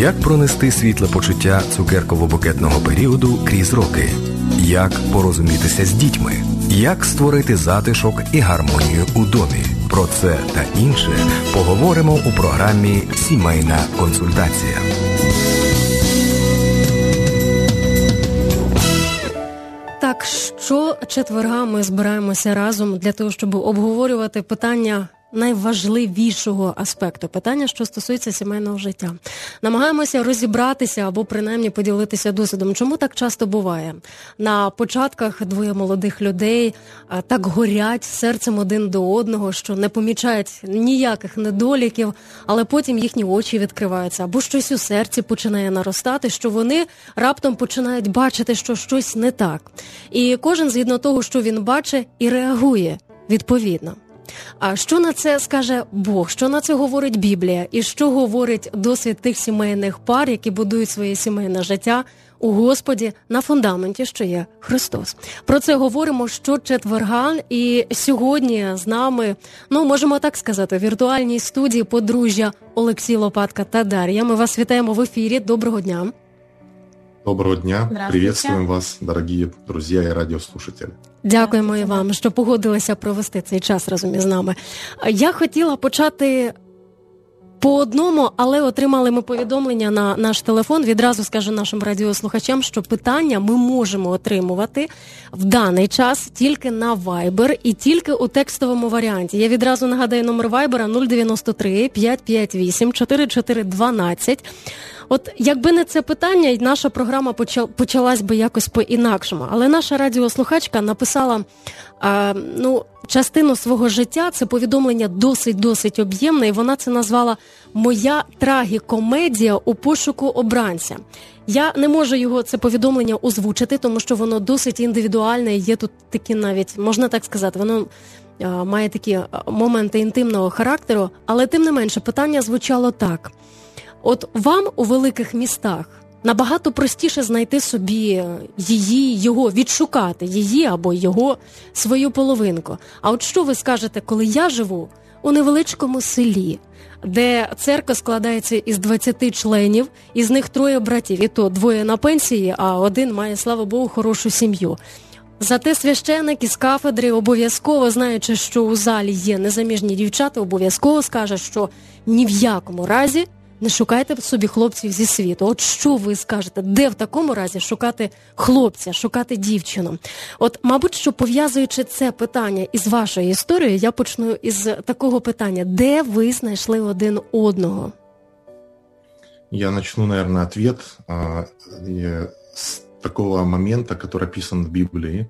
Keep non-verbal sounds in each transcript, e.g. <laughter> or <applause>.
Як пронести світле почуття цукерково-букетного періоду крізь роки? Як порозумітися з дітьми? Як створити затишок і гармонію у домі? Про це та інше поговоримо у програмі Сімейна консультація. Так, що четверга ми збираємося разом для того, щоб обговорювати питання найважливішого аспекту питання, що стосується сімейного життя. Намагаємося розібратися або принаймні поділитися досвідом. Чому так часто буває? На початках двоє молодих людей так горять серцем один до одного, що не помічають ніяких недоліків, але потім їхні очі відкриваються, або щось у серці починає наростати, що вони раптом починають бачити, що щось не так. І кожен згідно того, що він бачить, і реагує відповідно. А що на це скаже Бог? Що на це говорить Біблія? І що говорить досвід тих сімейних пар, які будують своє сімейне життя у Господі на фундаменті, що є Христос? Про це говоримо щочетверга. І сьогодні з нами, ну можемо так сказати, в віртуальній студії подружжя Олексій Лопатка та Дар'я. Ми вас вітаємо в ефірі. Доброго дня. Доброго дня. Приветствуем вас, дорогие друзья и радиослушатели. Дякуємо і вам, що погодилися провести цей час разом із нами. Я хотіла почати по одному, але отримали ми повідомлення на наш телефон. Відразу скажу нашим радіослухачам, що питання ми можемо отримувати в даний час тільки на Viber і тільки у текстовому варіанті. Я відразу нагадаю номер Viber 093 558 4412. От якби не це питання, наша програма почалась би якось по-інакшому. Але наша радіослухачка написала а, ну, частину свого життя, це повідомлення досить-досить об'ємне, і вона це назвала Моя трагікомедія у пошуку обранця. Я не можу його це повідомлення озвучити, тому що воно досить індивідуальне. Є тут такі навіть, можна так сказати, воно. Має такі моменти інтимного характеру, але тим не менше питання звучало так: От вам у великих містах набагато простіше знайти собі її, його відшукати, її або його свою половинку. А от що ви скажете, коли я живу у невеличкому селі, де церква складається із 20 членів, із них троє братів, і то двоє на пенсії, а один має, слава Богу, хорошу сім'ю. Зате священик із кафедри обов'язково, знаючи, що у залі є незаміжні дівчата, обов'язково скаже, що ні в якому разі не шукайте собі хлопців зі світу. От що ви скажете, де в такому разі шукати хлопця, шукати дівчину? От, мабуть, що пов'язуючи це питання із вашою історією, я почну із такого питання: де ви знайшли один одного? Я начну, наверное, ответ с такого момента, который описан в Библии.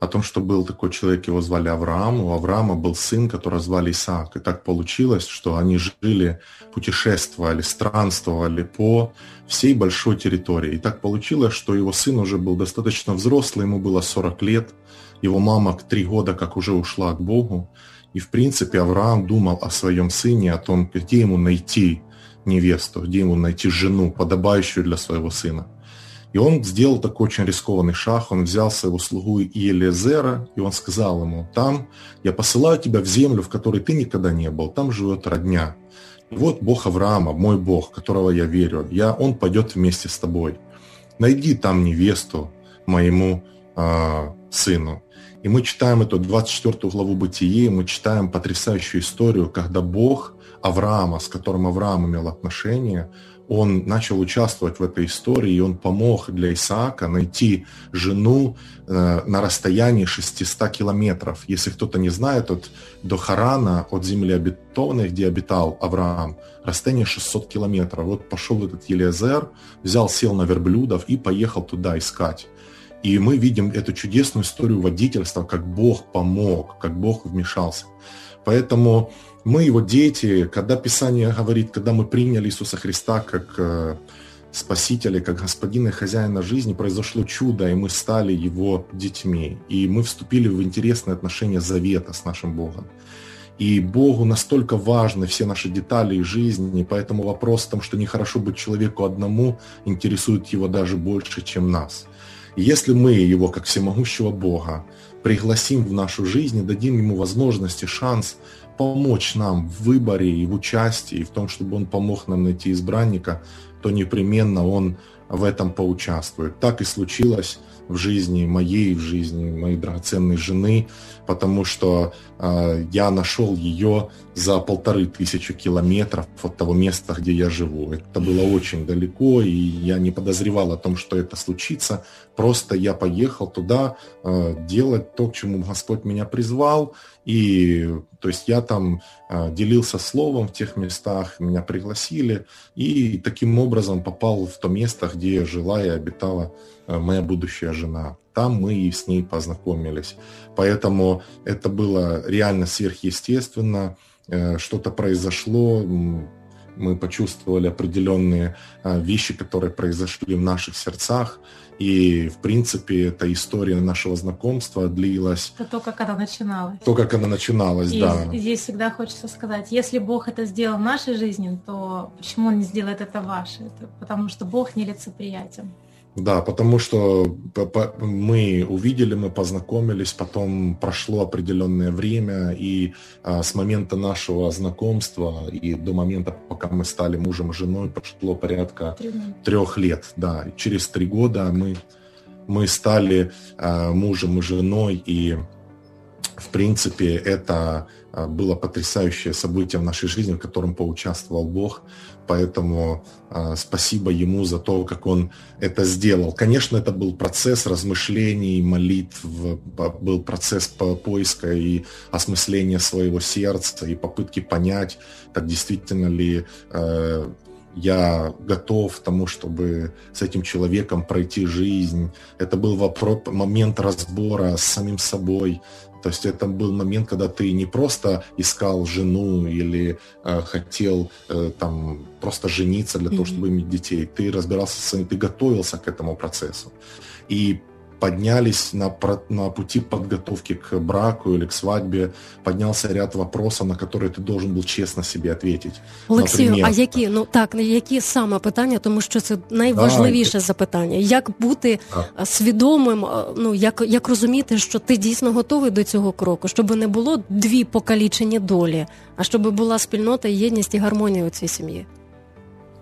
О том, что был такой человек, его звали Авраам. У Авраама был сын, которого звали Исаак. И так получилось, что они жили, путешествовали, странствовали по всей большой территории. И так получилось, что его сын уже был достаточно взрослый, ему было 40 лет. Его мама три года как уже ушла к Богу. И, в принципе, Авраам думал о своем сыне, о том, где ему найти невесту, где ему найти жену, подобающую для своего сына. И он сделал такой очень рискованный шаг. Он взял своего слугу Иелезера, и он сказал ему, там я посылаю тебя в землю, в которой ты никогда не был. Там живет родня. И вот Бог Авраама, мой Бог, которого я верю, я, он пойдет вместе с тобой. Найди там невесту моему э, сыну. И мы читаем эту 24 главу Бытие, мы читаем потрясающую историю, когда Бог Авраама, с которым Авраам имел отношения, он начал участвовать в этой истории, и он помог для Исаака найти жену э, на расстоянии 600 километров. Если кто-то не знает, от, до Харана, от земли обетованной, где обитал Авраам, расстояние 600 километров. Вот пошел этот Елизер, взял, сел на верблюдов и поехал туда искать. И мы видим эту чудесную историю водительства, как Бог помог, как Бог вмешался. Поэтому мы его дети, когда Писание говорит, когда мы приняли Иисуса Христа как э, Спасителя, как Господина и Хозяина жизни, произошло чудо, и мы стали Его детьми. И мы вступили в интересные отношения завета с нашим Богом. И Богу настолько важны все наши детали и жизни, поэтому вопрос о том, что нехорошо быть человеку одному, интересует его даже больше, чем нас. И если мы его, как всемогущего Бога, пригласим в нашу жизнь и дадим ему возможность и шанс помочь нам в выборе и в участии, и в том, чтобы он помог нам найти избранника, то непременно он в этом поучаствует. Так и случилось в жизни моей, в жизни моей драгоценной жены, потому что э, я нашел ее за полторы тысячи километров от того места, где я живу. Это было очень далеко, и я не подозревал о том, что это случится. Просто я поехал туда э, делать то, к чему Господь меня призвал, и то есть я там э, делился словом в тех местах, меня пригласили, и таким образом попал в то место, где жила и обитала э, моя будущая жена. Там мы и с ней познакомились. Поэтому это было реально сверхъестественно. Э, что-то произошло, мы почувствовали определенные э, вещи, которые произошли в наших сердцах. И, в принципе, эта история нашего знакомства длилась... Это то, как она начиналась. То, как она начиналась, и да. здесь всегда хочется сказать, если Бог это сделал в нашей жизни, то почему Он не сделает это в вашей? Это потому что Бог нелицеприятен. Да, потому что мы увидели, мы познакомились, потом прошло определенное время, и а, с момента нашего знакомства и до момента, пока мы стали мужем и женой, прошло порядка трех лет. Да, и через три года мы, мы стали а, мужем и женой, и в принципе это а, было потрясающее событие в нашей жизни, в котором поучаствовал Бог поэтому э, спасибо ему за то, как он это сделал. Конечно, это был процесс размышлений, молитв, был процесс по поиска и осмысления своего сердца и попытки понять, так действительно ли э, я готов к тому, чтобы с этим человеком пройти жизнь. Это был вопрос, момент разбора с самим собой, то есть это был момент, когда ты не просто искал жену или э, хотел э, там просто жениться для mm-hmm. того, чтобы иметь детей. Ты разбирался с ты готовился к этому процессу. И поднялись на, на пути подготовки к браку или к свадьбе, поднялся ряд вопросов, на которые ти должен був чесно собі відповідати. Олексію, Например, а які ну так які саме питання, тому що це найважливіше да, запитання. Як бути так. свідомим, ну як як розуміти, що ти дійсно готовий до цього кроку, щоб не було дві покалічені долі, а щоб була спільнота, єдність і гармонія у цій сім'ї?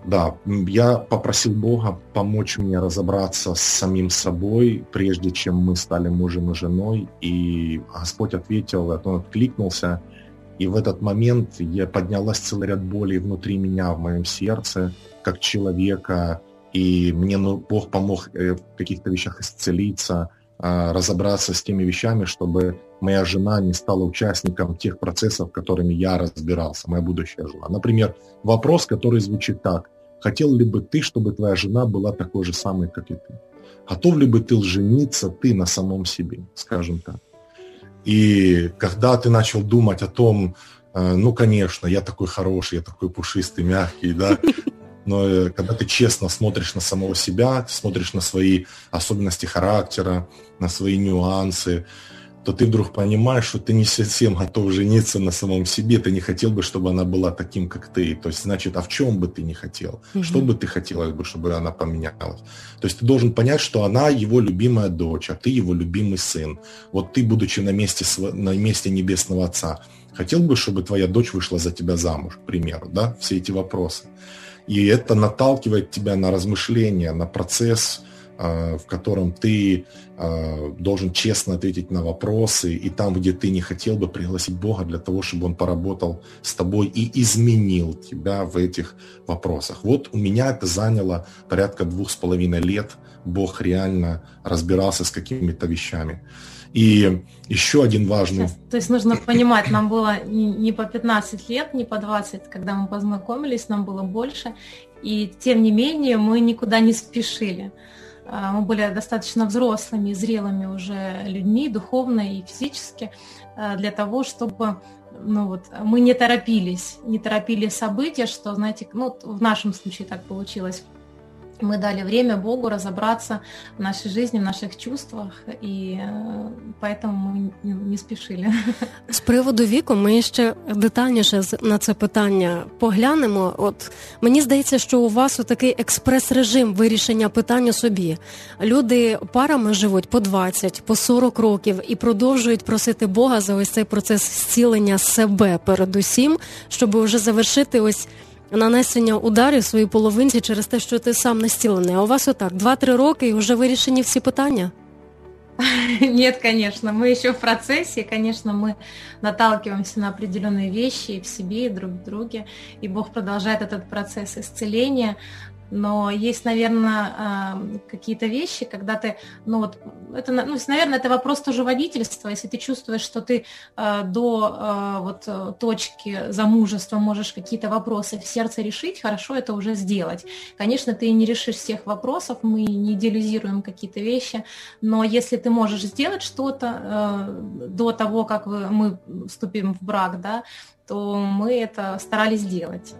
Да, я попросил Бога помочь мне разобраться с самим собой, прежде чем мы стали мужем и женой. И Господь ответил, он откликнулся. И в этот момент я поднялась целый ряд болей внутри меня, в моем сердце, как человека. И мне ну, Бог помог э, в каких-то вещах исцелиться, а, разобраться с теми вещами, чтобы моя жена не стала участником тех процессов, которыми я разбирался, моя будущая жена. Например, вопрос, который звучит так. Хотел ли бы ты, чтобы твоя жена была такой же самой, как и ты? Готов ли бы ты жениться ты на самом себе, скажем так? И когда ты начал думать о том, э, ну, конечно, я такой хороший, я такой пушистый, мягкий, да, но э, когда ты честно смотришь на самого себя, смотришь на свои особенности характера, на свои нюансы, то ты вдруг понимаешь, что ты не совсем готов жениться на самом себе, ты не хотел бы, чтобы она была таким, как ты. То есть, значит, а в чем бы ты не хотел? Угу. Что бы ты хотелось бы, чтобы она поменялась? То есть ты должен понять, что она его любимая дочь, а ты его любимый сын. Вот ты, будучи на месте, на месте Небесного Отца, хотел бы, чтобы твоя дочь вышла за тебя замуж, к примеру, да? Все эти вопросы. И это наталкивает тебя на размышления, на процесс, а, в котором ты должен честно ответить на вопросы, и там, где ты не хотел бы пригласить Бога для того, чтобы Он поработал с тобой и изменил тебя в этих вопросах. Вот у меня это заняло порядка двух с половиной лет. Бог реально разбирался с какими-то вещами. И еще один важный... Сейчас, то есть нужно понимать, нам было не по 15 лет, не по 20, когда мы познакомились, нам было больше. И тем не менее мы никуда не спешили. А, мы были достаточно взрослыми, зрелыми уже людьми, духовно и физически, а, для того, чтобы ну вот, мы не торопились, не торопили события, что, знаете, ну, в нашем случае так получилось. Мы дали время Богу разобраться в нашей жизни, в наших чувствах, і поэтому ми не спішили. З приводу віку ми ще детальніше на це питання поглянемо. От мені здається, що у вас такий експрес-режим вирішення питання собі. Люди парами живуть по 20, по 40 років і продовжують просити Бога за ось цей процес зцілення себе передусім, щоб вже завершити ось нанесення ударів своїй половинці через те, що ти сам не зцілений. А у вас отак 2-3 роки і вже вирішені всі питання? <laughs> Нет, конечно, мы еще в процессе, конечно, мы наталкиваемся на определенные вещи и в себе, и друг в друге, и Бог продолжает этот процесс исцеления, но есть, наверное, какие-то вещи, когда ты, ну вот, это, ну, наверное, это вопрос тоже водительства, если ты чувствуешь, что ты до вот точки замужества можешь какие-то вопросы в сердце решить, хорошо это уже сделать. Конечно, ты не решишь всех вопросов, мы не идеализируем какие-то вещи, но если ты можешь сделать что-то до того, как мы вступим в брак, да, то мы это старались делать.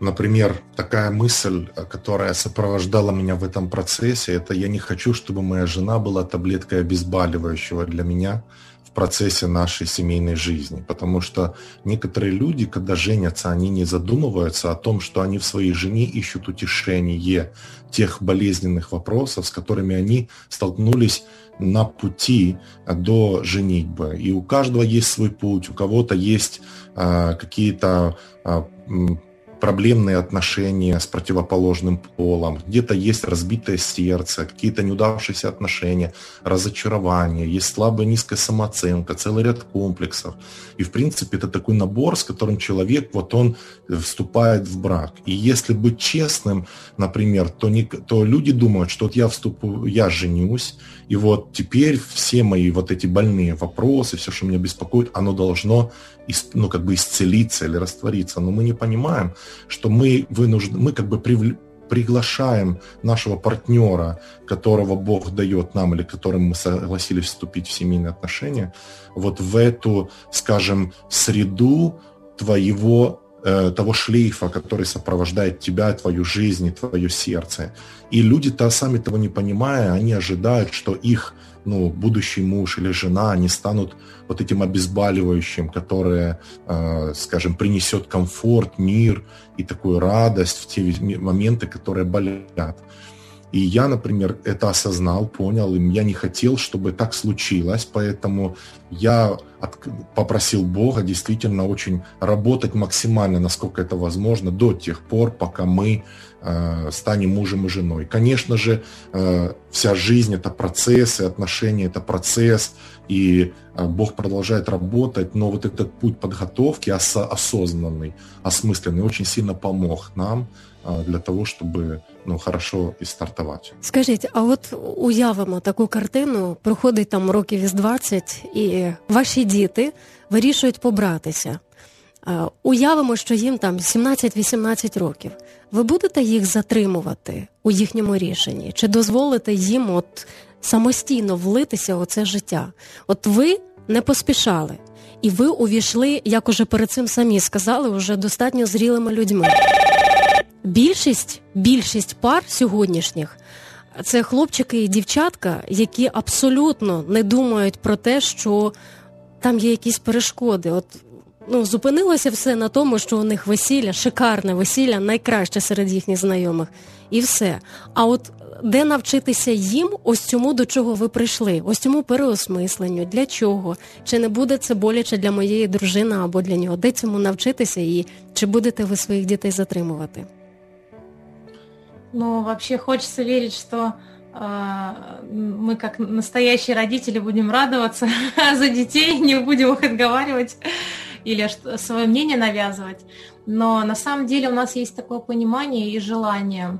Например, такая мысль, которая сопровождала меня в этом процессе, это я не хочу, чтобы моя жена была таблеткой обезболивающего для меня в процессе нашей семейной жизни. Потому что некоторые люди, когда женятся, они не задумываются о том, что они в своей жене ищут утешение тех болезненных вопросов, с которыми они столкнулись на пути до женитьбы. И у каждого есть свой путь, у кого-то есть э, какие-то э, проблемные отношения с противоположным полом, где-то есть разбитое сердце, какие-то неудавшиеся отношения, разочарование, есть слабая низкая самооценка, целый ряд комплексов. И, в принципе, это такой набор, с которым человек, вот он вступает в брак. И если быть честным, например, то, не, то люди думают, что вот я вступлю, я женюсь, и вот теперь все мои вот эти больные вопросы, все, что меня беспокоит, оно должно ну, как бы исцелиться или раствориться. Но мы не понимаем, что мы вынуждены, мы как бы привл... приглашаем нашего партнера, которого Бог дает нам или которым мы согласились вступить в семейные отношения, вот в эту, скажем, среду твоего э, того шлейфа, который сопровождает тебя, твою жизнь и твое сердце. И люди-то сами того не понимая, они ожидают, что их ну, будущий муж или жена, они станут вот этим обезболивающим, которое, э, скажем, принесет комфорт, мир и такую радость в те моменты, которые болят. И я, например, это осознал, понял, и я не хотел, чтобы так случилось, поэтому я от, попросил Бога действительно очень работать максимально, насколько это возможно, до тех пор, пока мы э, станем мужем и женой. Конечно же, э, вся жизнь это процесс, и отношения это процесс, и э, Бог продолжает работать, но вот этот путь подготовки ос- осознанный, осмысленный, очень сильно помог нам для того, щоб ну хорошо і стартувати. Скажіть, а от уявимо таку картину, проходить там років із 20, і ваші діти вирішують побратися. Уявимо, що їм там 17-18 років. Ви будете їх затримувати у їхньому рішенні? Чи дозволите їм от самостійно влитися у це життя? От ви не поспішали, і ви увійшли, як уже перед цим самі сказали, уже достатньо зрілими людьми. Більшість більшість пар сьогоднішніх це хлопчики і дівчатка, які абсолютно не думають про те, що там є якісь перешкоди. От ну зупинилося все на тому, що у них весілля, шикарне весілля, найкраще серед їхніх знайомих, і все. А от де навчитися їм ось цьому, до чого ви прийшли, ось цьому переосмисленню, для чого? Чи не буде це боляче для моєї дружини або для нього? Де цьому навчитися, і чи будете ви своїх дітей затримувати? Ну, вообще хочется верить, что э, мы, как настоящие родители, будем радоваться <laughs> за детей, не будем их отговаривать или свое мнение навязывать. Но на самом деле у нас есть такое понимание и желание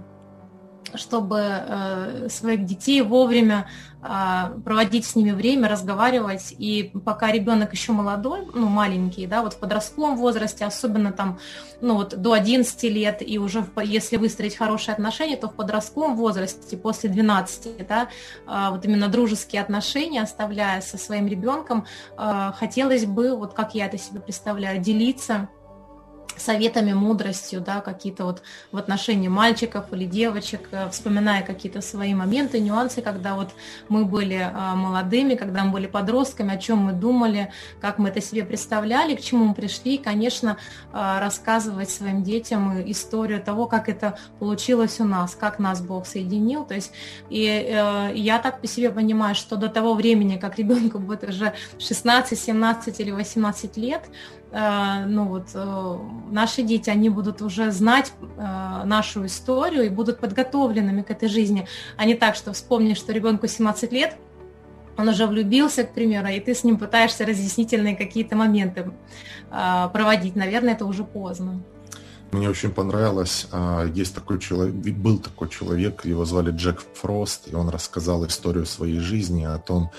чтобы э, своих детей вовремя э, проводить с ними время, разговаривать. И пока ребенок еще молодой, ну, маленький, да, вот в подростковом возрасте, особенно там, ну, вот до 11 лет, и уже в, если выстроить хорошие отношения, то в подростковом возрасте, после 12, да, э, вот именно дружеские отношения, оставляя со своим ребенком, э, хотелось бы, вот как я это себе представляю, делиться советами, мудростью, да, какие-то вот в отношении мальчиков или девочек, э, вспоминая какие-то свои моменты, нюансы, когда вот мы были э, молодыми, когда мы были подростками, о чем мы думали, как мы это себе представляли, к чему мы пришли, и, конечно, э, рассказывать своим детям историю того, как это получилось у нас, как нас Бог соединил, то есть и я так по себе понимаю, что до того времени, как ребенку будет уже 16, 17 или 18 лет, Э, ну вот э, наши дети, они будут уже знать э, нашу историю и будут подготовленными к этой жизни, а не так, что вспомни, что ребенку 17 лет, он уже влюбился, к примеру, и ты с ним пытаешься разъяснительные какие-то моменты проводить. Наверное, это уже поздно. Мне очень понравилось, есть такой человек, был такой человек, его звали Джек Фрост, и он рассказал историю своей жизни о том,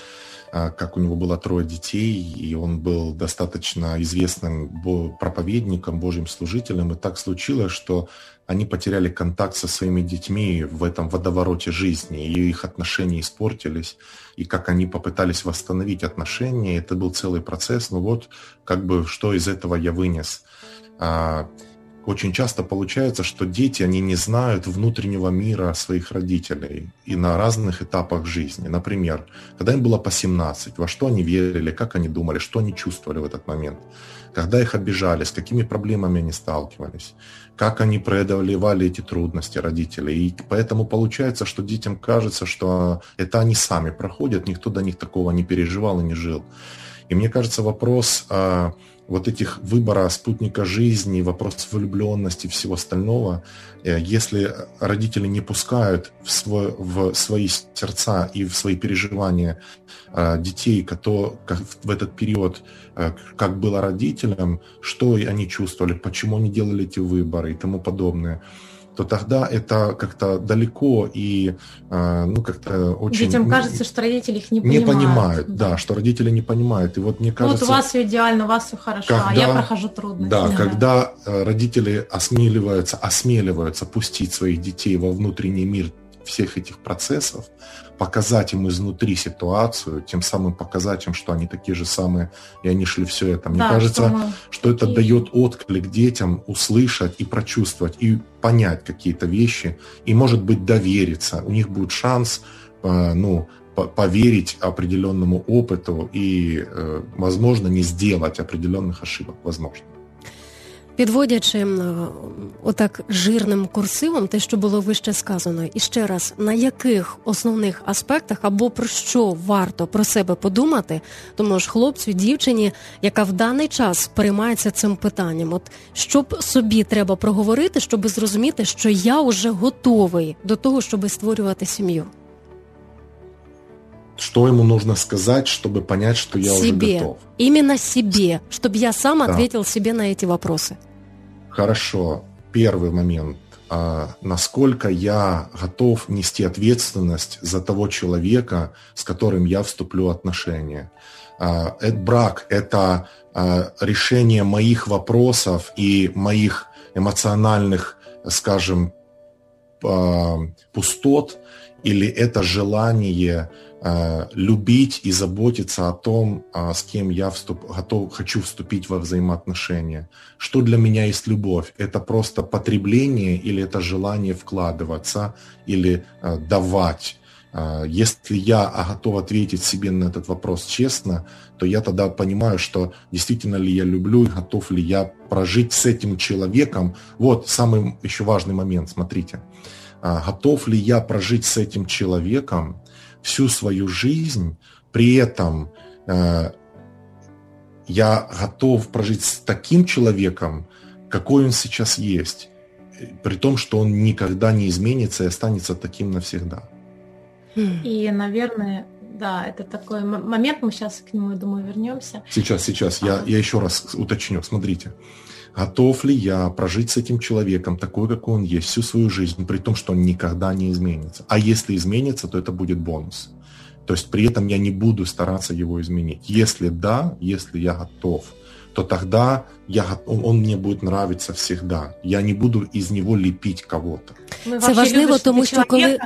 а, как у него было трое детей, и он был достаточно известным проповедником, Божьим служителем, и так случилось, что они потеряли контакт со своими детьми в этом водовороте жизни, и их отношения испортились, и как они попытались восстановить отношения, это был целый процесс, ну вот, как бы, что из этого я вынес. Очень часто получается, что дети, они не знают внутреннего мира своих родителей и на разных этапах жизни. Например, когда им было по 17, во что они верили, как они думали, что они чувствовали в этот момент, когда их обижали, с какими проблемами они сталкивались, как они преодолевали эти трудности родителей. И поэтому получается, что детям кажется, что это они сами проходят, никто до них такого не переживал и не жил. И мне кажется, вопрос а, вот этих выбора спутника жизни, вопрос влюбленности и всего остального, э, если родители не пускают в, свой, в свои сердца и в свои переживания э, детей, кто в этот период, э, как было родителям, что они чувствовали, почему они делали эти выборы и тому подобное, то тогда это как-то далеко и э, ну как-то очень... Детям кажется, что родители их не понимают. Не понимают, да, что родители не понимают. И вот мне кажется... Вот у вас все идеально, у вас все хорошо, когда, а я прохожу трудности. Да, да, когда э, родители осмеливаются, осмеливаются пустить своих детей во внутренний мир всех этих процессов, показать им изнутри ситуацию, тем самым показать им, что они такие же самые, и они шли все это. Мне да, кажется, что, мы... что это и... дает отклик детям услышать и прочувствовать, и понять какие-то вещи, и, может быть, довериться. У них будет шанс, э, ну, поверить определенному опыту и, э, возможно, не сделать определенных ошибок, возможно. Підводячи отак жирним курсивом, те, що було вище сказано, і ще раз на яких основних аспектах або про що варто про себе подумати, тому ж хлопцю, дівчині, яка в даний час переймається цим питанням, от що б собі треба проговорити, щоб зрозуміти, що я вже готовий до того, щоб створювати сім'ю. Что ему нужно сказать, чтобы понять, что я себе. уже готов? Именно себе, чтобы я сам да. ответил себе на эти вопросы. Хорошо. Первый момент. А, насколько я готов нести ответственность за того человека, с которым я вступлю в отношения. А, это брак – это а, решение моих вопросов и моих эмоциональных, скажем, а, пустот, или это желание любить и заботиться о том, а, с кем я вступ, готов, хочу вступить во взаимоотношения. Что для меня есть любовь? Это просто потребление или это желание вкладываться или э, давать? Э, если я готов ответить себе на этот вопрос честно, то я тогда понимаю, что действительно ли я люблю и готов ли я прожить с этим человеком. Вот самый еще важный момент, смотрите. Готов ли я прожить с этим человеком, всю свою жизнь, при этом э, я готов прожить с таким человеком, какой он сейчас есть, при том, что он никогда не изменится и останется таким навсегда. Хм. И, наверное, да, это такой момент, мы сейчас к нему, я думаю, вернемся. Сейчас, сейчас, я, я еще раз уточню, смотрите Готов ли я прожить с этим человеком такой, какой он есть, всю свою жизнь, при том, что он никогда не изменится? А если изменится, то это будет бонус. То есть при этом я не буду стараться его изменить. Если да, если я готов, то тогда я, он, он мне будет нравиться всегда. Я не буду из него лепить кого-то. Це важливо, тому що коли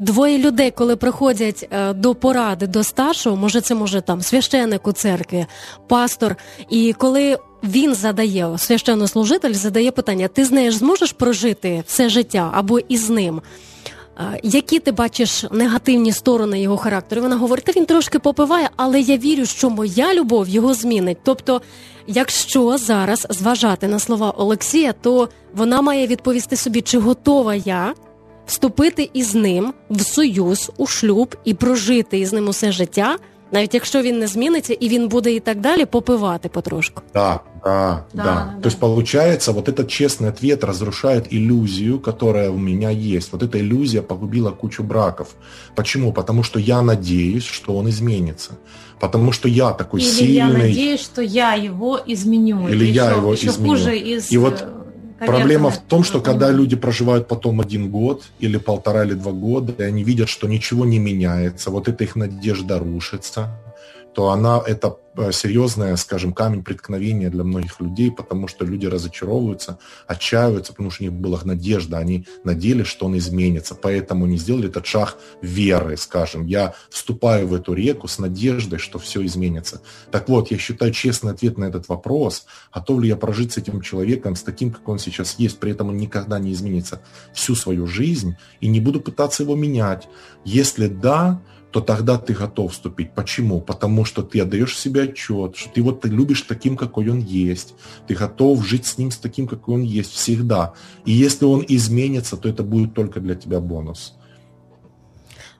Двоє людей, коли приходять е, до поради до старшого, може, це може там священик у церкві, пастор, і коли він задає, священнослужитель задає питання: ти з нею зможеш прожити все життя або із ним? Які ти бачиш негативні сторони його характеру? Вона говорить, та він трошки попиває, але я вірю, що моя любов його змінить. Тобто, якщо зараз зважати на слова Олексія, то вона має відповісти собі, чи готова я вступити із ним в союз, у шлюб і прожити із ним усе життя, навіть якщо він не зміниться і він буде і так далі, попивати потрошку. Да, да, да. да. То есть получается, вот этот честный ответ разрушает иллюзию, которая у меня есть. Вот эта иллюзия погубила кучу браков. Почему? Потому что я надеюсь, что он изменится. Потому что я такой Или сильный. я надеюсь, что я его изменю. Или я еще, его еще изменю. хуже из И вот э, Проблема в том, что когда люди проживают потом один год или полтора или два года, и они видят, что ничего не меняется, вот эта их надежда рушится, то она это э, серьезное, скажем, камень преткновения для многих людей, потому что люди разочаровываются, отчаиваются, потому что у них была надежда, они надеялись, что он изменится, поэтому они сделали этот шаг веры, скажем. Я вступаю в эту реку с надеждой, что все изменится. Так вот, я считаю честный ответ на этот вопрос, готов ли я прожить с этим человеком, с таким, как он сейчас есть, при этом он никогда не изменится всю свою жизнь, и не буду пытаться его менять. Если да, то тогда ты готов вступить. Почему? Потому что ты отдаешь себе отчет, что ты вот любишь таким, какой он есть. Ты готов жить с ним с таким, какой он есть всегда. И если он изменится, то это будет только для тебя бонус.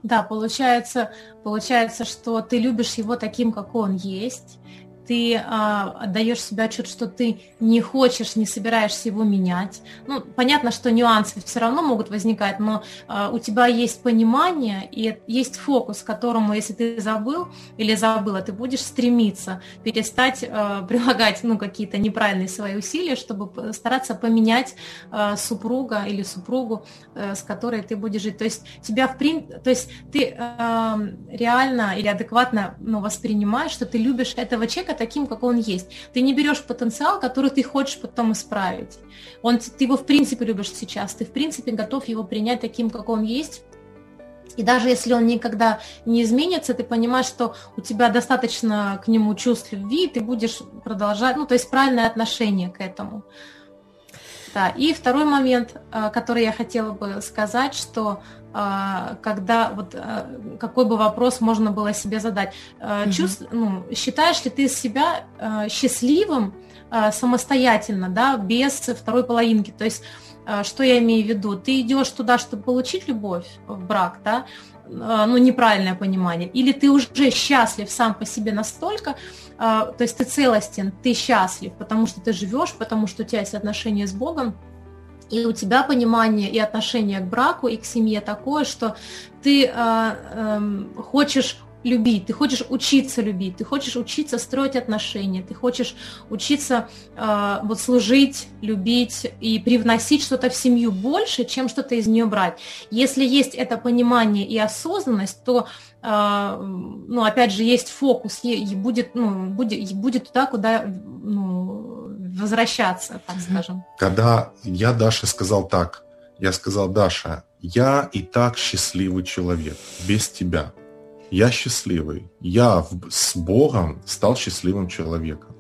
Да, получается, получается, что ты любишь его таким, как он есть, ты а, отдаешь себе отчет, что ты не хочешь, не собираешься его менять. Ну, понятно, что нюансы все равно могут возникать, но а, у тебя есть понимание и есть фокус, которому, если ты забыл или забыла, ты будешь стремиться перестать а, <laughs> прилагать ну, какие-то неправильные свои усилия, чтобы стараться поменять а, супруга или супругу, а, с которой ты будешь жить. То есть тебя в прин... то есть ты а, реально или адекватно ну, воспринимаешь, что ты любишь этого человека, таким, как он есть. Ты не берешь потенциал, который ты хочешь потом исправить. Он, ты его в принципе любишь сейчас, ты в принципе готов его принять таким, как он есть, и даже если он никогда не изменится, ты понимаешь, что у тебя достаточно к нему чувств любви, и ты будешь продолжать, ну, то есть правильное отношение к этому. Да. И второй момент, э, который я хотела бы сказать, что когда вот э, какой бы вопрос можно было себе задать, Чувств, ну, считаешь ли ты себя счастливым самостоятельно, да, без второй половинки, то есть что я имею в виду? Ты идешь туда, чтобы получить любовь в брак, да, ну, неправильное понимание, или ты уже счастлив сам по себе настолько, а, то есть ты целостен, ты счастлив, потому что ты живешь, потому что у тебя есть отношения с Богом, и у тебя понимание и отношение к браку и к семье такое, что ты э, э, хочешь любить, ты хочешь учиться любить, ты хочешь учиться строить отношения, ты хочешь учиться э, вот служить, любить и привносить что-то в семью больше, чем что-то из нее брать. Если есть это понимание и осознанность, то э, ну, опять же, есть фокус, и будет, ну, будет, будет туда, куда ну, возвращаться, так скажем. Когда я Даше сказал так, я сказал, Даша, я и так счастливый человек, без тебя я счастливый, я с Богом стал счастливым человеком.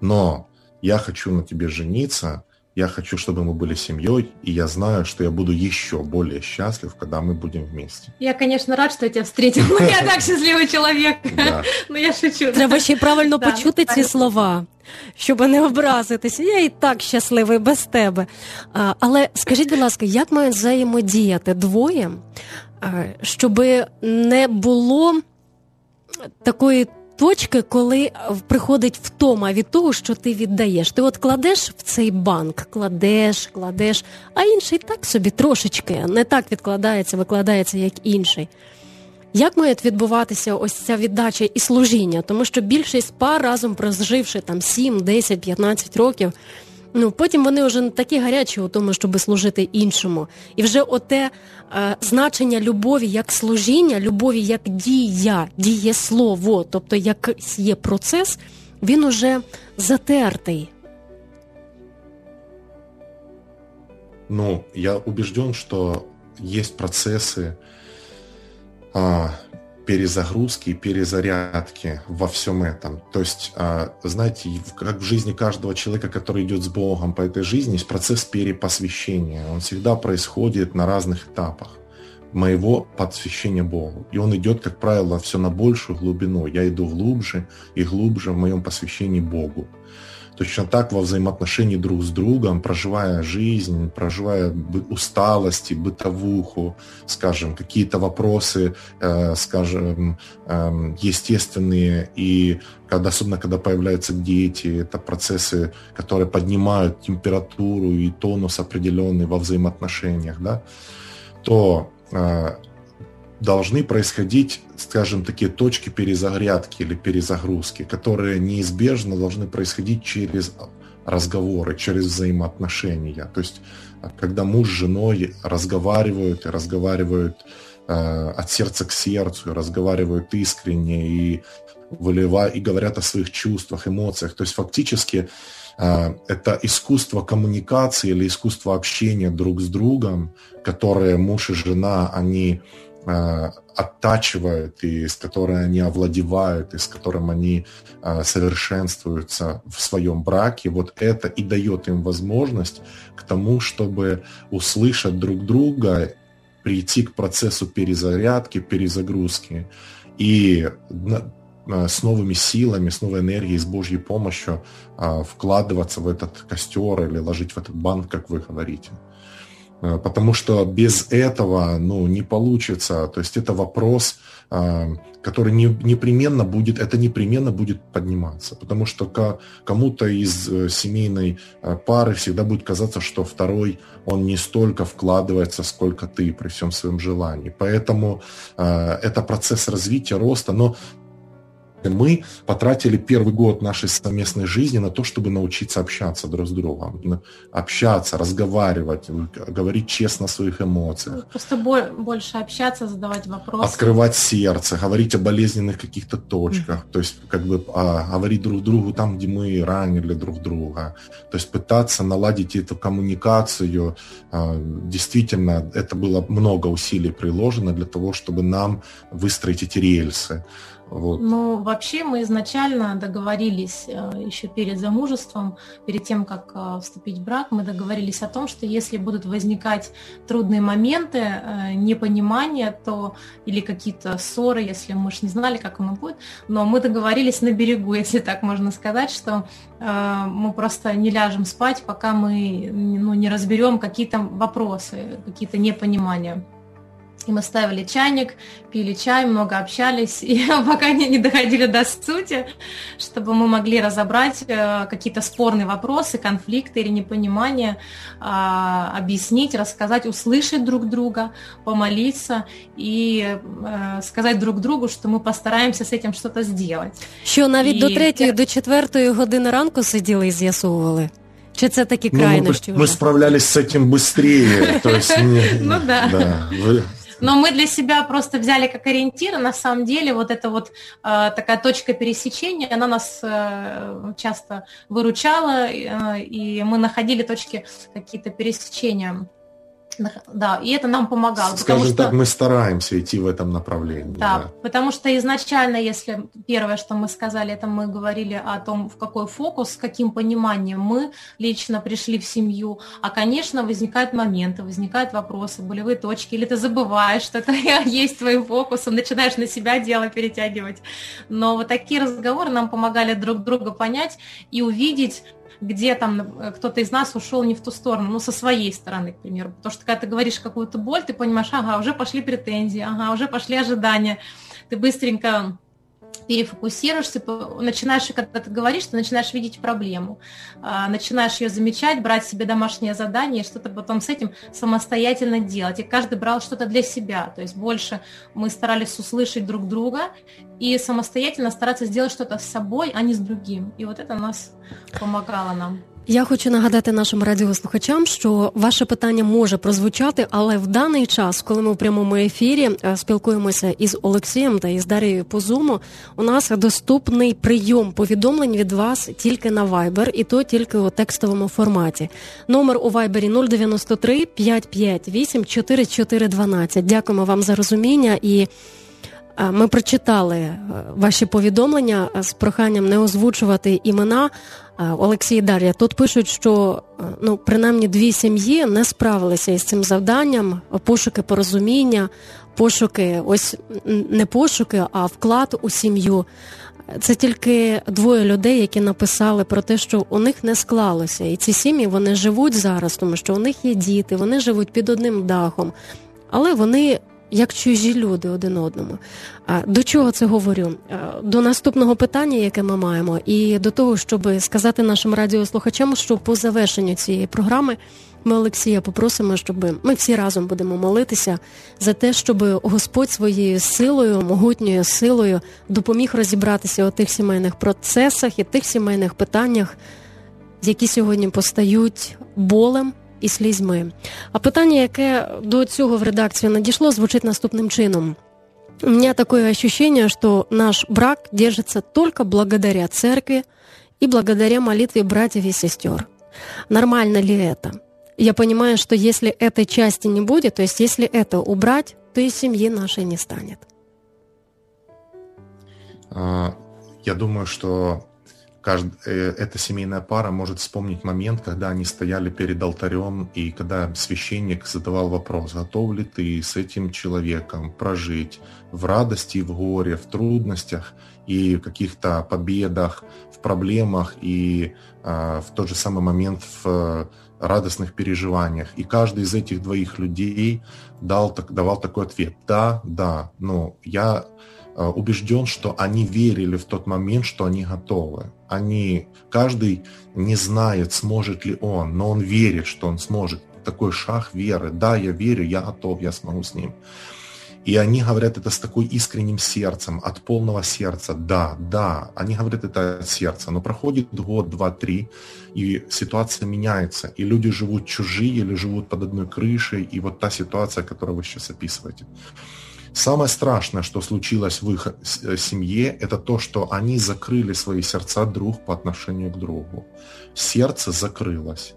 Но я хочу на тебе жениться, я хочу, чтобы мы были семьей, и я знаю, что я буду еще более счастлив, когда мы будем вместе. Я, конечно, рад, что я тебя встретил. но <laughs> Я так счастливий чоловік. <laughs> Ну я шучу. Треба ще правильно почути ці слова, щоб не образитися. Я і так щасливий без тебе. Але скажіть, будь ласка, як мають взаємодіяти двоє, щоб не було такої точки, коли приходить втома від того, що ти віддаєш. Ти от кладеш в цей банк, кладеш, кладеш, а інший так собі трошечки не так відкладається, викладається, як інший. Як має відбуватися ось ця віддача і служіння? Тому що більшість пар разом проживши там 7, 10, 15 років. Ну потім вони вже такі гарячі у тому, щоб служити іншому. І вже оте е, значення любові як служіння, любові як дія, дієслово, тобто як є процес, він уже затертий. Ну, я убежден, что есть процессы а, перезагрузки и перезарядки во всем этом. То есть, а, знаете, как в жизни каждого человека, который идет с Богом по этой жизни, есть процесс перепосвящения. Он всегда происходит на разных этапах моего посвящения Богу. И он идет, как правило, все на большую глубину. Я иду глубже и глубже в моем посвящении Богу. Точно так во взаимоотношении друг с другом, проживая жизнь, проживая усталости, бытовуху, скажем, какие-то вопросы, э, скажем, э, естественные, и когда, особенно когда появляются дети, это процессы, которые поднимают температуру и тонус определенный во взаимоотношениях, да, то э, должны происходить, скажем, такие точки перезагрядки или перезагрузки, которые неизбежно должны происходить через разговоры, через взаимоотношения. То есть, когда муж с женой разговаривают разговаривают э, от сердца к сердцу, разговаривают искренне и выливают, и говорят о своих чувствах, эмоциях. То есть, фактически, э, это искусство коммуникации или искусство общения друг с другом, которое муж и жена, они оттачивают и с которой они овладевают, и с которым они э, совершенствуются в своем браке, вот это и дает им возможность к тому, чтобы услышать друг друга, прийти к процессу перезарядки, перезагрузки и э, с новыми силами, с новой энергией, с Божьей помощью вкладываться в этот костер или ложить в этот банк, как вы говорите. Э, потому что без этого ну, не получится. То есть это вопрос, э, который не, непременно будет, это непременно будет подниматься. Потому что кому-то из э, семейной пары всегда будет казаться, что второй, он не столько вкладывается, сколько ты при всем своем желании. Поэтому это процесс развития, роста. Но мы потратили первый год нашей совместной жизни на то, чтобы научиться общаться друг с другом, общаться, разговаривать, говорить честно о своих эмоциях. Просто больше общаться, задавать вопросы. Открывать сердце, говорить о болезненных каких-то точках, mm-hmm. то есть как бы а, говорить друг другу там, где мы ранили друг друга, то есть пытаться наладить эту коммуникацию. А, действительно, это было много усилий приложено для того, чтобы нам выстроить эти рельсы. Вот. Ну, вообще мы изначально договорились э, еще перед замужеством, перед тем, как э, вступить в брак, мы договорились о том, что если будут возникать трудные моменты, э, непонимания, то или какие-то ссоры, если мы же не знали, как оно будет, но мы договорились на берегу, <laughs> если так можно сказать, что мы просто не ляжем спать, пока мы ну, не разберем какие-то вопросы, какие-то непонимания. И мы ставили чайник, пили чай, много общались, и <laughs> пока не, не доходили до сути, чтобы мы могли разобрать э, какие-то спорные вопросы, конфликты или непонимания, э, объяснить, рассказать, услышать друг друга, помолиться и э, сказать друг другу, что мы постараемся з этим что-то сделать. Що навіть і... до третьої, до четвертої години ранку сиділи і з'ясовували? Чи це такі крайнощі? Ну, мы, мы справлялись с этим быстрее. То есть, <laughs> ну да. да вы, но мы для себя просто взяли как ориентир, на самом деле вот эта вот э, такая точка пересечения, она нас э, часто выручала, э, и мы находили точки какие-то пересечения да, и это нам помогало. Скажем что, так, мы стараемся идти в этом направлении. Да, да, потому что изначально, если первое, что мы сказали, это мы говорили о том, в какой фокус, с каким пониманием мы лично пришли в семью. А, конечно, возникают моменты, возникают вопросы, болевые точки, или ты забываешь, что это <laughs> есть твоим фокусом, начинаешь на себя дело перетягивать. Но вот такие разговоры нам помогали друг друга понять и увидеть, где там э, кто-то из нас ушел не в ту сторону, ну, со своей стороны, к примеру. Потому что когда ты говоришь какую-то боль, ты понимаешь, ага, уже пошли претензии, ага, уже пошли ожидания. Ты быстренько перефокусируешься, начинаешь, когда ты говоришь, ты начинаешь видеть проблему, а, начинаешь ее замечать, брать себе домашнее задание что-то потом с этим самостоятельно делать. И каждый брал что-то для себя, то есть больше мы старались услышать друг друга и самостоятельно стараться сделать что-то с собой, а не с другим. И вот это нас помогало нам. Я хочу нагадати нашим радіослухачам, що ваше питання може прозвучати, але в даний час, коли ми в прямому ефірі е, спілкуємося із Олексієм та із Дарією по Зуму, у нас доступний прийом повідомлень від вас тільки на Viber, і то тільки у текстовому форматі. Номер у Viber 093 558 4412. Дякуємо вам за розуміння і. Ми прочитали ваші повідомлення з проханням не озвучувати імена. Олексій Дар'я тут пишуть, що ну принаймні дві сім'ї не справилися із цим завданням, пошуки порозуміння, пошуки, ось не пошуки, а вклад у сім'ю. Це тільки двоє людей, які написали про те, що у них не склалося, і ці сім'ї вони живуть зараз, тому що у них є діти, вони живуть під одним дахом, але вони як чужі люди один одному. До чого це говорю? До наступного питання, яке ми маємо, і до того, щоб сказати нашим радіослухачам, що по завершенню цієї програми ми Олексія попросимо, щоб ми всі разом будемо молитися за те, щоб Господь своєю силою, могутньою силою допоміг розібратися у тих сімейних процесах і тих сімейних питаннях, які сьогодні постають болем і слізьми. А питання, яке до цього в редакцію надійшло, звучить наступним чином. У меня такое ощущение, что наш брак держится только благодаря церкви и благодаря молитве братьев и сестер. Нормально ли это? Я понимаю, что если этой части не будет, то есть если это убрать, то и семьи нашей не станет. Я думаю, что кажд... Э, эта семейная пара может вспомнить момент, когда они стояли перед алтарем, и когда священник задавал вопрос, готов ли ты с этим человеком прожить в радости, в горе, в трудностях и каких-то победах, в проблемах, и э, в тот же самый момент в радостных переживаниях. И каждый из этих двоих людей дал, так, давал такой ответ. Да, да, но я Э, убежден, что они верили в тот момент, что они готовы. Они, каждый не знает, сможет ли он, но он верит, что он сможет. Такой шаг веры. Да, я верю, я готов, я смогу с ним. И они говорят это с такой искренним сердцем, от полного сердца. Да, да, они говорят это от сердца. Но проходит год, два, три, и ситуация меняется. И люди живут чужие или живут под одной крышей. И вот та ситуация, которую вы сейчас описываете. Самое страшное, что случилось в их э, семье, это то, что они закрыли свои сердца друг по отношению к другу. Сердце закрылось.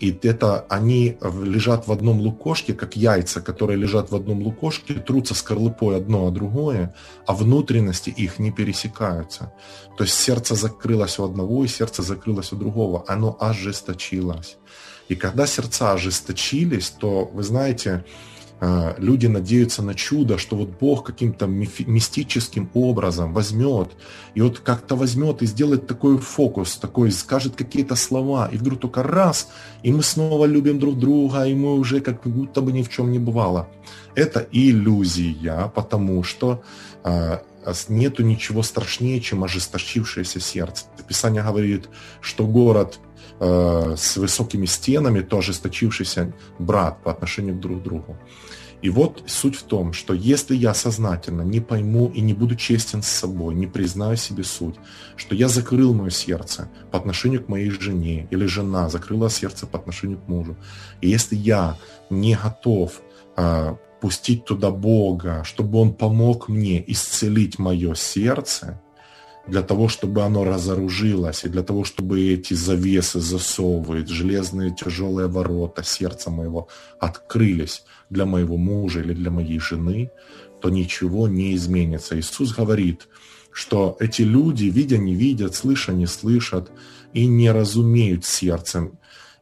И это они лежат в одном лукошке, как яйца, которые лежат в одном лукошке, трутся скорлупой одно о другое, а внутренности их не пересекаются. То есть сердце закрылось у одного, и сердце закрылось у другого. Оно ожесточилось. И когда сердца ожесточились, то, вы знаете, люди надеются на чудо, что вот Бог каким-то мистическим образом возьмет, и вот как-то возьмет и сделает такой фокус, такой, скажет какие-то слова, и вдруг только раз, и мы снова любим друг друга, и мы уже как будто бы ни в чем не бывало. Это иллюзия, потому что а, нету ничего страшнее, чем ожесточившееся сердце. Писание говорит, что город э, с высокими стенами, то ожесточившийся брат по отношению друг к другу. И вот суть в том, что если я сознательно не пойму и не буду честен с собой, не признаю себе суть, что я закрыл мое сердце по отношению к моей жене, или жена закрыла сердце по отношению к мужу, и если я не готов э, пустить туда Бога, чтобы Он помог мне исцелить мое сердце, для того, чтобы оно разоружилось, и для того, чтобы эти завесы, засовы, железные тяжелые ворота сердца моего открылись для моего мужа или для моей жены, то ничего не изменится. Иисус говорит, что эти люди, видя, не видят, слыша, не слышат, и не разумеют сердцем,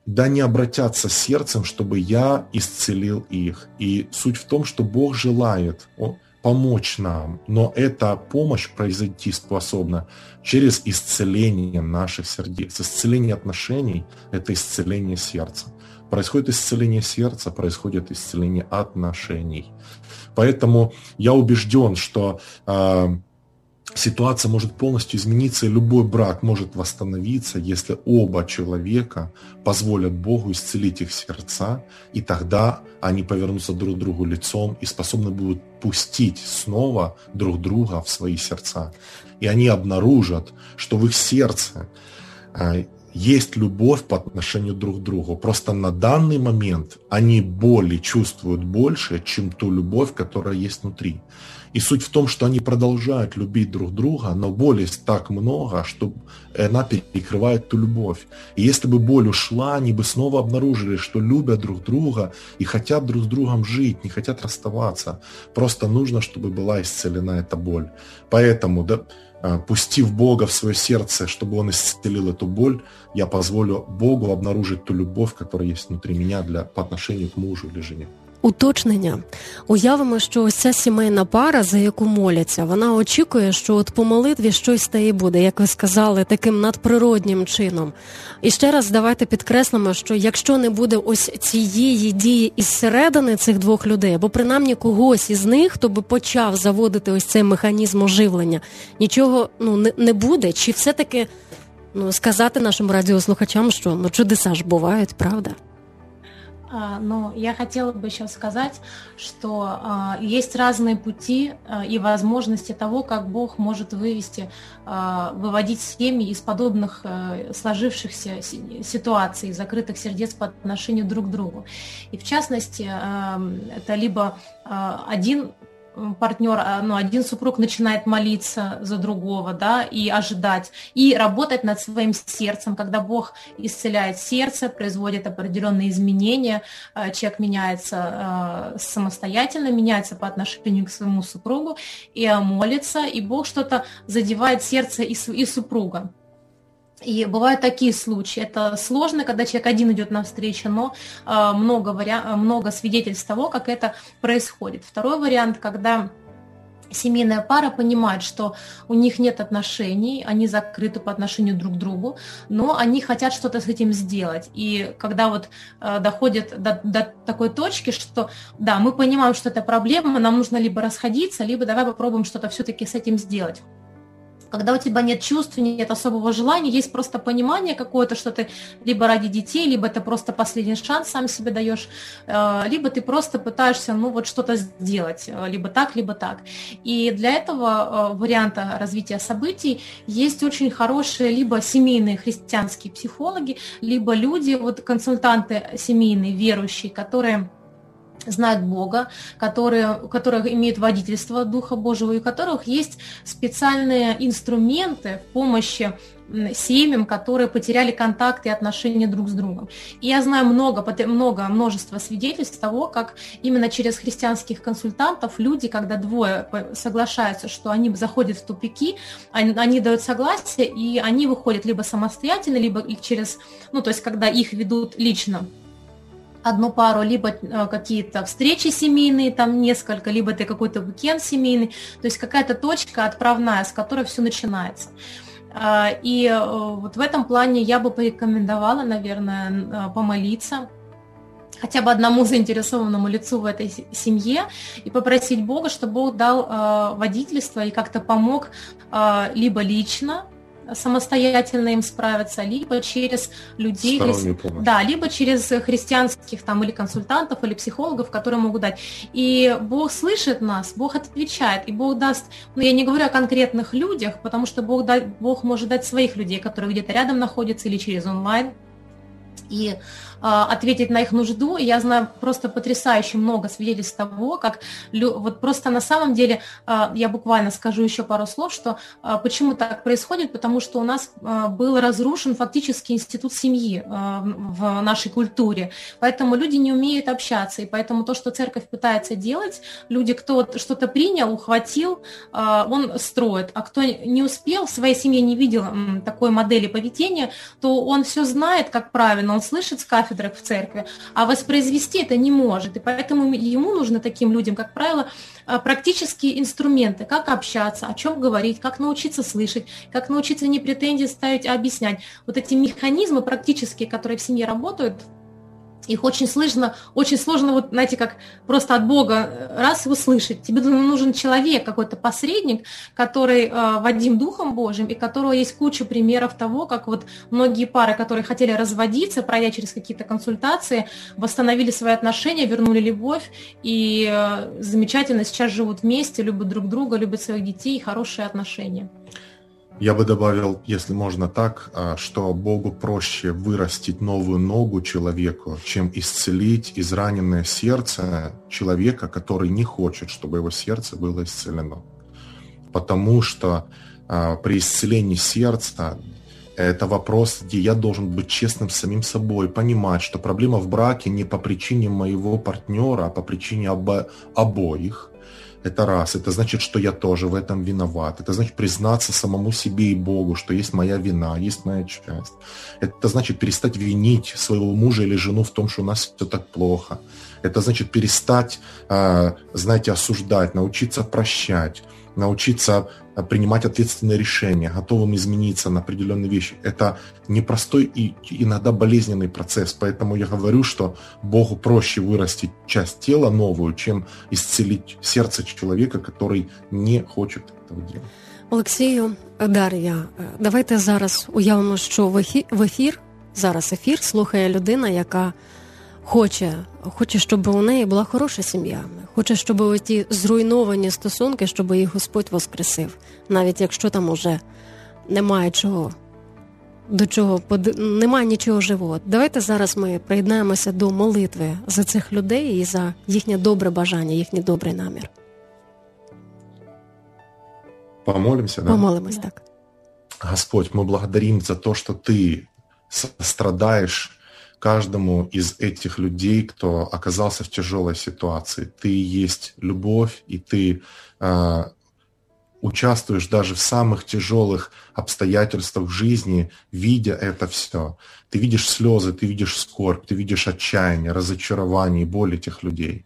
да не обратятся сердцем, чтобы я исцелил их. И суть в том, что Бог желает, помочь нам, но эта помощь произойти способна через исцеление наших сердец. Исцеление отношений – это исцеление сердца. Происходит исцеление сердца, происходит исцеление отношений. Поэтому я убежден, что э, ситуация может полностью измениться, и любой брак может восстановиться, если оба человека позволят Богу исцелить их сердца, и тогда они повернутся друг к другу лицом и способны будут пустить снова друг друга в свои сердца. И они обнаружат, что в их сердце а, есть любовь по отношению друг к другу. Просто на данный момент они боли чувствуют больше, чем ту любовь, которая есть внутри. И суть в том, что они продолжают любить друг друга, но боли так много, что она перекрывает ту любовь. И если бы боль ушла, они бы снова обнаружили, что любят друг друга и хотят друг с другом жить, не хотят расставаться. Просто нужно, чтобы была исцелена эта боль. Поэтому, да, пустив Бога в свое сердце, чтобы Он исцелил эту боль, я позволю Богу обнаружить ту любовь, которая есть внутри меня для, по отношению к мужу или жене. Уточнення уявимо, що ось ця сімейна пара, за яку моляться, вона очікує, що от по молитві щось стає буде, як ви сказали, таким надприроднім чином. І ще раз давайте підкреслимо, що якщо не буде ось цієї дії із середини цих двох людей, або принаймні когось із них, хто би почав заводити ось цей механізм оживлення, нічого ну не, не буде, чи все таки ну сказати нашим радіослухачам, що ну чудеса ж бувають, правда? А, но я хотела бы еще сказать, что а, есть разные пути а, и возможности того, как Бог может вывести, выводить семьи из подобных сложившихся ситуаций, закрытых сердец по отношению друг к другу. И в частности, это либо один партнер, а, ну, один супруг начинает молиться за другого, да, и ожидать, и работать над своим сердцем, когда Бог исцеляет сердце, производит определенные изменения, а, человек меняется а, самостоятельно, меняется по отношению к своему супругу, и молится, и Бог что-то задевает сердце и, и супруга. И бывают такие случаи. Это сложно, когда человек один идет навстречу, но э, много, вариа- много свидетельств того, как это происходит. Второй вариант, когда семейная пара понимает, что у них нет отношений, они закрыты по отношению друг к другу, но они хотят что-то с этим сделать. И когда вот э, доходит до, до такой точки, что да, мы понимаем, что это проблема, нам нужно либо расходиться, либо давай попробуем что-то все-таки с этим сделать когда у тебя нет чувств, нет особого желания, есть просто понимание какое-то, что ты либо ради детей, либо это просто последний шанс сам себе даешь, э, либо ты просто пытаешься, ну, вот что-то сделать, э, либо так, либо так. И для этого э, варианта развития событий есть очень хорошие либо семейные христианские психологи, либо люди, вот консультанты семейные, верующие, которые знают Бога, которые, у которых имеют водительство Духа Божьего, и у которых есть специальные инструменты в помощи семьям, которые потеряли контакт и отношения друг с другом. И я знаю много, много, множество свидетельств того, как именно через христианских консультантов люди, когда двое соглашаются, что они заходят в тупики, они, они дают согласие, и они выходят либо самостоятельно, либо через, ну, то есть когда их ведут лично одну пару, либо э, какие-то встречи семейные, там несколько, либо это какой-то уикенд семейный, то есть какая-то точка отправная, с которой все начинается. А, и э, вот в этом плане я бы порекомендовала, наверное, э, помолиться хотя бы одному заинтересованному лицу в этой семье и попросить Бога, чтобы Бог дал водительство и как-то помог либо лично самостоятельно им справиться, либо через людей, хри... да, либо через христианских там или консультантов, или психологов, которые могут дать. И Бог слышит нас, Бог отвечает, и Бог даст, ну я не говорю о конкретных людях, потому что Бог, да, Бог может дать своих людей, которые где-то рядом находятся или через онлайн. И ответить на их нужду. И я знаю просто потрясающе много свидетельств того, как вот просто на самом деле, а, я буквально скажу еще пару слов, что а, почему так происходит, потому что у нас был разрушен фактически институт семьи в нашей культуре, поэтому люди не умеют общаться, и поэтому то, что церковь пытается делать, люди, кто что-то принял, ухватил, он строит, а кто не успел, в своей семье не видел такой модели поведения, то он все знает, как правильно, он слышит с кафедры, кафедрах в церкви, а воспроизвести это не может. И поэтому ему нужно таким людям, как правило, э, практические инструменты, как общаться, о чем говорить, как научиться слышать, как научиться не претензии ставить, а объяснять. Вот эти механизмы практические, которые в семье работают, их очень сложно, очень сложно, вот, знаете, как просто от Бога э, раз услышать. Тебе нужен человек, какой-то посредник, который э, Вадим Духом Божьим, и которого есть куча примеров того, как вот многие пары, которые хотели разводиться, пройдя через какие-то консультации, восстановили свои отношения, вернули любовь, и э, замечательно сейчас живут вместе, любят друг друга, любят своих детей, хорошие отношения. Я бы добавил, если можно так, а, что Богу проще вырастить новую ногу человеку, чем исцелить израненное сердце человека, который не хочет, чтобы его сердце было исцелено. Потому что а, при исцелении сердца это вопрос, где я должен быть честным с самим собой, понимать, что проблема в браке не по причине моего партнера, а по причине обо- обоих. Это раз. Это значит, что я тоже в этом виноват. Это значит признаться самому себе и Богу, что есть моя вина, есть моя часть. Это значит перестать винить своего мужа или жену в том, что у нас все так плохо. Это значит перестать, а, знаете, осуждать, научиться прощать, научиться принимать ответственные решения, готовым измениться на определенные вещи. Это непростой и иногда болезненный процесс. Поэтому я говорю, что Богу проще вырастить часть тела новую, чем исцелить сердце человека, который не хочет этого делать. Олексію, Дар'я, давайте зараз уявимо, що в ефір, зараз ефір слухає людина, яка хоче, хоче, щоб у неї була хороша сім'я, хоче, щоб ті зруйновані стосунки, щоб їх Господь воскресив, навіть якщо там уже немає чого. До чого немає нічого живого. Давайте зараз ми приєднаємося до молитви за цих людей і за їхнє добре бажання, їхній добрий намір. Помолимся, да? Помолимось, так. Господь, мы благодарим за то, что Ты страдаешь каждому из этих людей, кто оказался в тяжелой ситуации. Ты есть любовь, и ты э, участвуешь даже в самых тяжелых обстоятельствах жизни, видя это все. Ты видишь слезы, ты видишь скорбь, ты видишь отчаяние, разочарование и боль этих людей.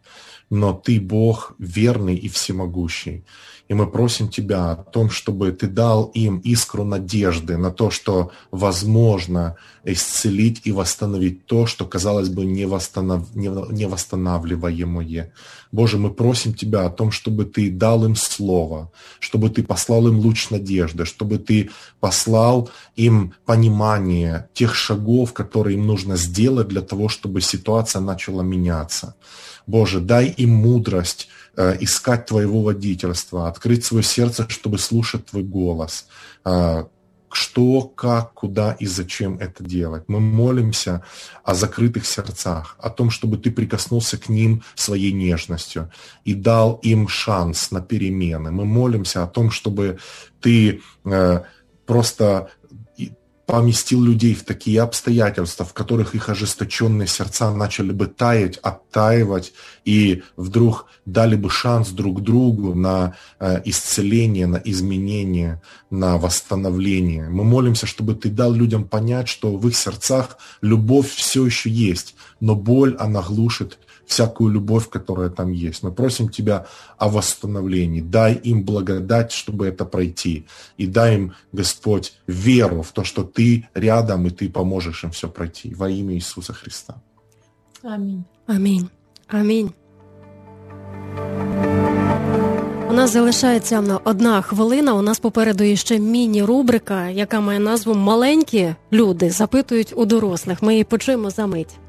Но ты Бог верный и всемогущий. И мы просим Тебя о том, чтобы Ты дал им искру надежды на то, что возможно исцелить и восстановить то, что, казалось бы, невосстанов... невосстанавливаемое. Боже, мы просим Тебя о том, чтобы Ты дал им слово, чтобы Ты послал им луч надежды, чтобы Ты послал им понимание тех шагов, которые им нужно сделать для того, чтобы ситуация начала меняться. Боже, дай им мудрость Э, искать твоего водительства, открыть свое сердце, чтобы слушать твой голос. Э, что, как, куда и зачем это делать. Мы молимся о закрытых сердцах, о том, чтобы ты прикоснулся к ним своей нежностью и дал им шанс на перемены. Мы молимся о том, чтобы ты э, просто поместил людей в такие обстоятельства, в которых их ожесточенные сердца начали бы таять, оттаивать, и вдруг дали бы шанс друг другу на э, исцеление, на изменение, на восстановление. Мы молимся, чтобы ты дал людям понять, что в их сердцах любовь все еще есть, но боль, она глушит всякую любовь, которая там есть. Мы просим Тебя о восстановлении. Дай им благодать, чтобы это пройти. И дай им, Господь, веру в то, что Ты рядом, и Ты поможешь им все пройти. Во имя Иисуса Христа. Аминь. Аминь. Аминь. У нас залишається одна хвилина. У нас попереду є ще міні-рубрика, яка має назву Маленькі люди запитують у дорослих. Ми її почуємо за мить.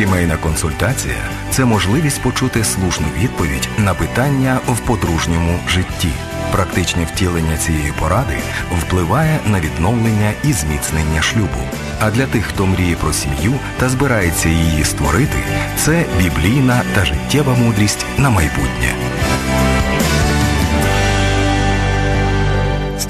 Сімейна консультація це можливість почути слушну відповідь на питання в подружньому житті. Практичне втілення цієї поради впливає на відновлення і зміцнення шлюбу. А для тих, хто мріє про сім'ю та збирається її створити, це біблійна та життєва мудрість на майбутнє.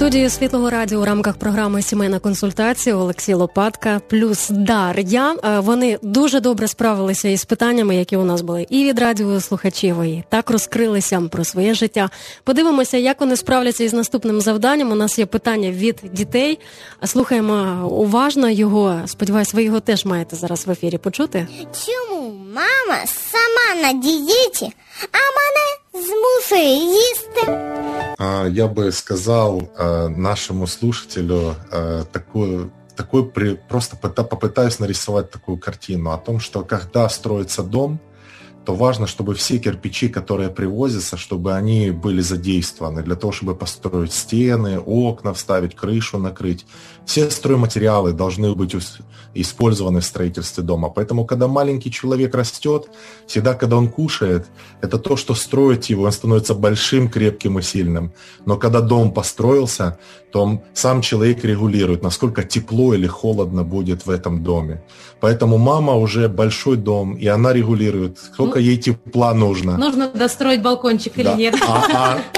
Студії світлого радіо у рамках програми Сімейна консультація Олексій Лопатка плюс Дар'я. Е, вони дуже добре справилися із питаннями, які у нас були, і від радіослухачів, і так розкрилися про своє життя. Подивимося, як вони справляться із наступним завданням. У нас є питання від дітей. Слухаємо уважно його. Сподіваюсь, ви його теж маєте зараз в ефірі почути. Чому мама сама на дієті, а мене змушує їсти? Я бы сказал нашему слушателю такую такой просто попытаюсь нарисовать такую картину о том, что когда строится дом, то важно, чтобы все кирпичи, которые привозятся, чтобы они были задействованы для того, чтобы построить стены, окна, вставить крышу, накрыть. Все стройматериалы должны быть использованы в строительстве дома. Поэтому, когда маленький человек растет, всегда, когда он кушает, это то, что строит его, он становится большим, крепким и сильным. Но когда дом построился, то он, сам человек регулирует, насколько тепло или холодно будет в этом доме. Поэтому мама уже большой дом, и она регулирует, сколько ну, ей тепла нужно. Нужно достроить балкончик да. или нет. А,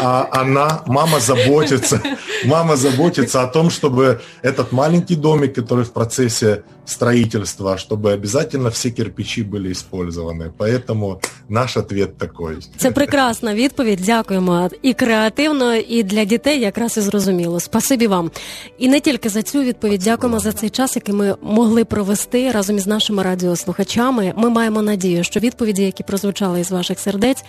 а, а она, мама заботится, <laughs> мама заботится о том, чтобы этот маленький домик, который в процессе строительства, чтобы обязательно все кирпичи были использованы. Поэтому наш ответ такой. Це прекрасна відповідь. Дякуємо. І креативно, і для дітей якраз і зрозуміло. Спасибі вам. І не тільки за цю відповідь, дякуємо за цей час, який ми могли провести разом із нашими радіослухачами. Ми маємо надію, що відповіді, які прозвучали із ваших сердець,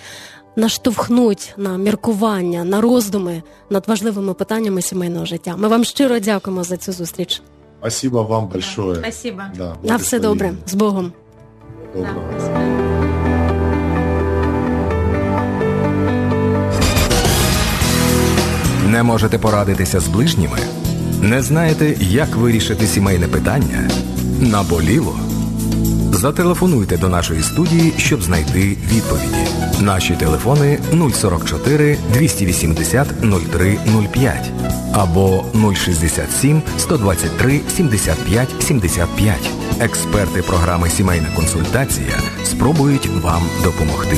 наштовхнуть на міркування, на роздуми над важливими питаннями сімейного життя. Ми вам щиро дякуємо за цю зустріч. Спасибо вам большое. Спасибо. Да, на все добре. З Богом. Доброго. Не можете порадитися з ближніми? Не знаєте, як вирішити сімейне питання? Наболіло? Зателефонуйте до нашої студії, щоб знайти відповіді. Наші телефони 044 280 0305 або 067 123 75 75. Експерти програми Сімейна консультація спробують вам допомогти.